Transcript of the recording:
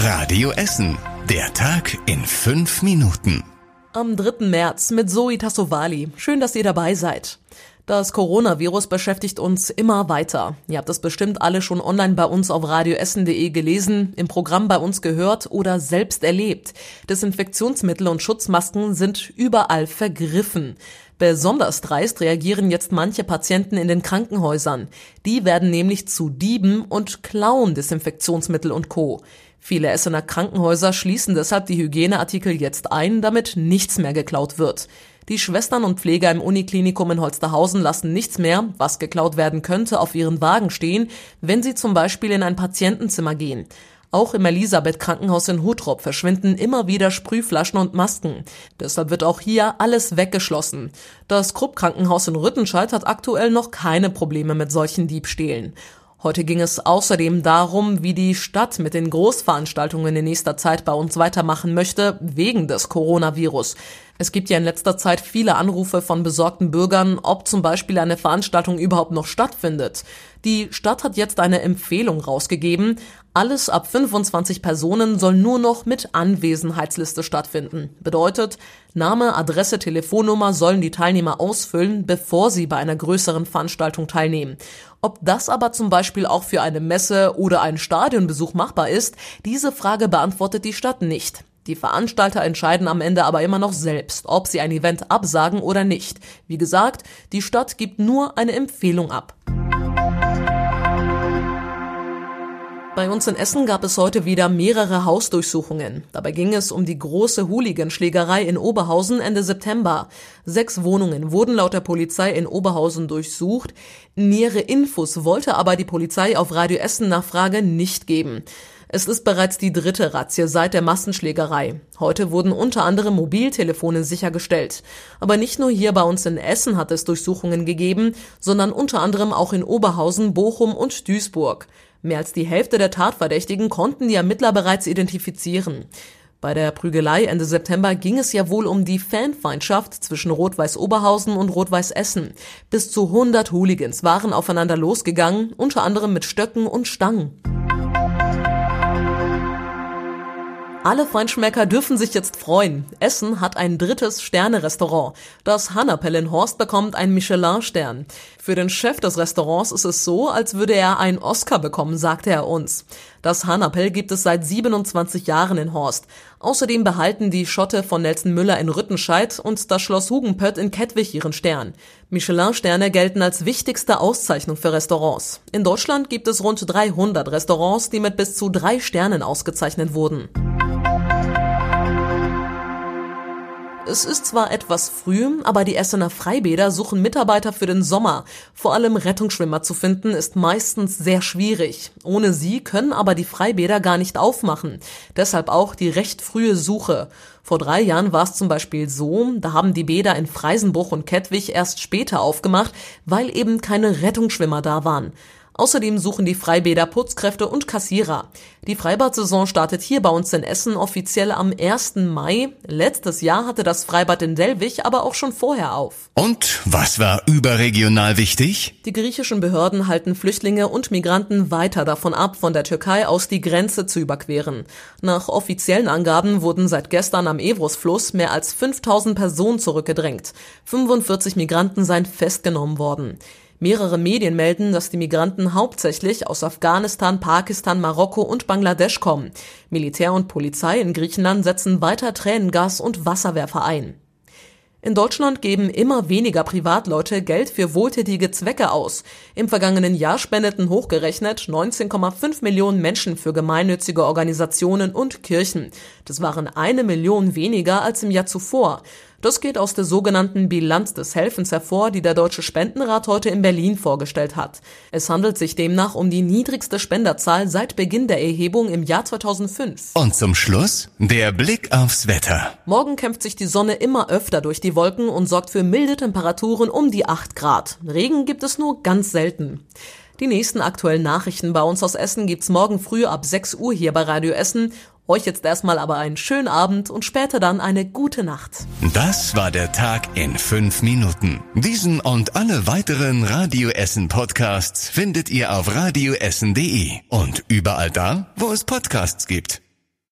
Radio Essen. Der Tag in fünf Minuten. Am 3. März mit Zoe Tassovali. Schön, dass ihr dabei seid. Das Coronavirus beschäftigt uns immer weiter. Ihr habt es bestimmt alle schon online bei uns auf radioessen.de gelesen, im Programm bei uns gehört oder selbst erlebt. Desinfektionsmittel und Schutzmasken sind überall vergriffen. Besonders dreist reagieren jetzt manche Patienten in den Krankenhäusern. Die werden nämlich zu Dieben und klauen Desinfektionsmittel und Co. Viele Essener Krankenhäuser schließen deshalb die Hygieneartikel jetzt ein, damit nichts mehr geklaut wird. Die Schwestern und Pfleger im Uniklinikum in Holsterhausen lassen nichts mehr, was geklaut werden könnte, auf ihren Wagen stehen, wenn sie zum Beispiel in ein Patientenzimmer gehen. Auch im Elisabeth Krankenhaus in Hutrop verschwinden immer wieder Sprühflaschen und Masken. Deshalb wird auch hier alles weggeschlossen. Das Krupp Krankenhaus in Rüttenscheid hat aktuell noch keine Probleme mit solchen Diebstählen. Heute ging es außerdem darum, wie die Stadt mit den Großveranstaltungen in nächster Zeit bei uns weitermachen möchte, wegen des Coronavirus. Es gibt ja in letzter Zeit viele Anrufe von besorgten Bürgern, ob zum Beispiel eine Veranstaltung überhaupt noch stattfindet. Die Stadt hat jetzt eine Empfehlung rausgegeben. Alles ab 25 Personen soll nur noch mit Anwesenheitsliste stattfinden. Bedeutet, Name, Adresse, Telefonnummer sollen die Teilnehmer ausfüllen, bevor sie bei einer größeren Veranstaltung teilnehmen. Ob das aber zum Beispiel auch für eine Messe oder einen Stadionbesuch machbar ist, diese Frage beantwortet die Stadt nicht. Die Veranstalter entscheiden am Ende aber immer noch selbst, ob sie ein Event absagen oder nicht. Wie gesagt, die Stadt gibt nur eine Empfehlung ab. Bei uns in Essen gab es heute wieder mehrere Hausdurchsuchungen. Dabei ging es um die große Hooliganschlägerei in Oberhausen Ende September. Sechs Wohnungen wurden laut der Polizei in Oberhausen durchsucht. Nähere Infos wollte aber die Polizei auf Radio Essen nach Frage nicht geben. Es ist bereits die dritte Razzia seit der Massenschlägerei. Heute wurden unter anderem Mobiltelefone sichergestellt. Aber nicht nur hier bei uns in Essen hat es Durchsuchungen gegeben, sondern unter anderem auch in Oberhausen, Bochum und Duisburg. Mehr als die Hälfte der Tatverdächtigen konnten die Ermittler bereits identifizieren. Bei der Prügelei Ende September ging es ja wohl um die Fanfeindschaft zwischen Rot-Weiß Oberhausen und Rot-Weiß Essen. Bis zu 100 Hooligans waren aufeinander losgegangen, unter anderem mit Stöcken und Stangen. Alle Feinschmecker dürfen sich jetzt freuen. Essen hat ein drittes Sterne-Restaurant. Das Hannapell in Horst bekommt einen Michelin-Stern. Für den Chef des Restaurants ist es so, als würde er einen Oscar bekommen, sagte er uns. Das Hannapell gibt es seit 27 Jahren in Horst. Außerdem behalten die Schotte von Nelson Müller in Rüttenscheid und das Schloss Hugenpött in Kettwig ihren Stern. Michelin-Sterne gelten als wichtigste Auszeichnung für Restaurants. In Deutschland gibt es rund 300 Restaurants, die mit bis zu drei Sternen ausgezeichnet wurden. Es ist zwar etwas früh, aber die Essener Freibäder suchen Mitarbeiter für den Sommer. Vor allem Rettungsschwimmer zu finden ist meistens sehr schwierig. Ohne sie können aber die Freibäder gar nicht aufmachen. Deshalb auch die recht frühe Suche. Vor drei Jahren war es zum Beispiel so, da haben die Bäder in Freisenbruch und Kettwig erst später aufgemacht, weil eben keine Rettungsschwimmer da waren. Außerdem suchen die Freibäder Putzkräfte und Kassierer. Die Freibad-Saison startet hier bei uns in Essen offiziell am 1. Mai. Letztes Jahr hatte das Freibad in Delwig aber auch schon vorher auf. Und was war überregional wichtig? Die griechischen Behörden halten Flüchtlinge und Migranten weiter davon ab, von der Türkei aus die Grenze zu überqueren. Nach offiziellen Angaben wurden seit gestern am Evrosfluss mehr als 5000 Personen zurückgedrängt. 45 Migranten seien festgenommen worden. Mehrere Medien melden, dass die Migranten hauptsächlich aus Afghanistan, Pakistan, Marokko und Bangladesch kommen. Militär und Polizei in Griechenland setzen weiter Tränengas und Wasserwerfer ein. In Deutschland geben immer weniger Privatleute Geld für wohltätige Zwecke aus. Im vergangenen Jahr spendeten hochgerechnet 19,5 Millionen Menschen für gemeinnützige Organisationen und Kirchen. Das waren eine Million weniger als im Jahr zuvor. Das geht aus der sogenannten Bilanz des Helfens hervor, die der Deutsche Spendenrat heute in Berlin vorgestellt hat. Es handelt sich demnach um die niedrigste Spenderzahl seit Beginn der Erhebung im Jahr 2005. Und zum Schluss der Blick aufs Wetter. Morgen kämpft sich die Sonne immer öfter durch die Wolken und sorgt für milde Temperaturen um die 8 Grad. Regen gibt es nur ganz selten. Die nächsten aktuellen Nachrichten bei uns aus Essen gibt's morgen früh ab 6 Uhr hier bei Radio Essen euch jetzt erstmal aber einen schönen Abend und später dann eine gute Nacht. Das war der Tag in fünf Minuten. Diesen und alle weiteren Radio Essen Podcasts findet ihr auf radioessen.de und überall da, wo es Podcasts gibt.